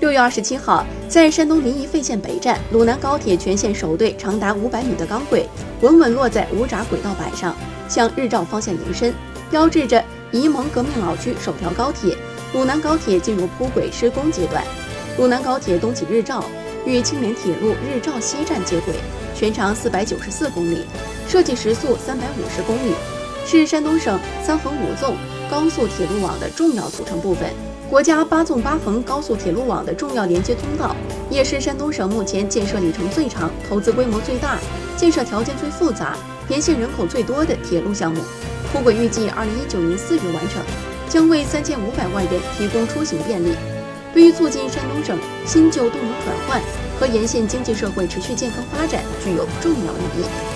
六月二十七号，在山东临沂费县北站，鲁南高铁全线首对长达五百米的钢轨稳稳落在五闸轨道板上，向日照方向延伸，标志着沂蒙革命老区首条高铁鲁南高铁进入铺轨施工阶段。鲁南高铁东起日照，与青莲铁路日照西站接轨，全长四百九十四公里，设计时速三百五十公里，是山东省三横五纵高速铁路网的重要组成部分。国家八纵八横高速铁路网的重要连接通道，也是山东省目前建设里程最长、投资规模最大、建设条件最复杂、沿线人口最多的铁路项目。铺轨预计二零一九年四月完成，将为三千五百万人提供出行便利，对于促进山东省新旧动能转换和沿线经济社会持续健康发展具有重要意义。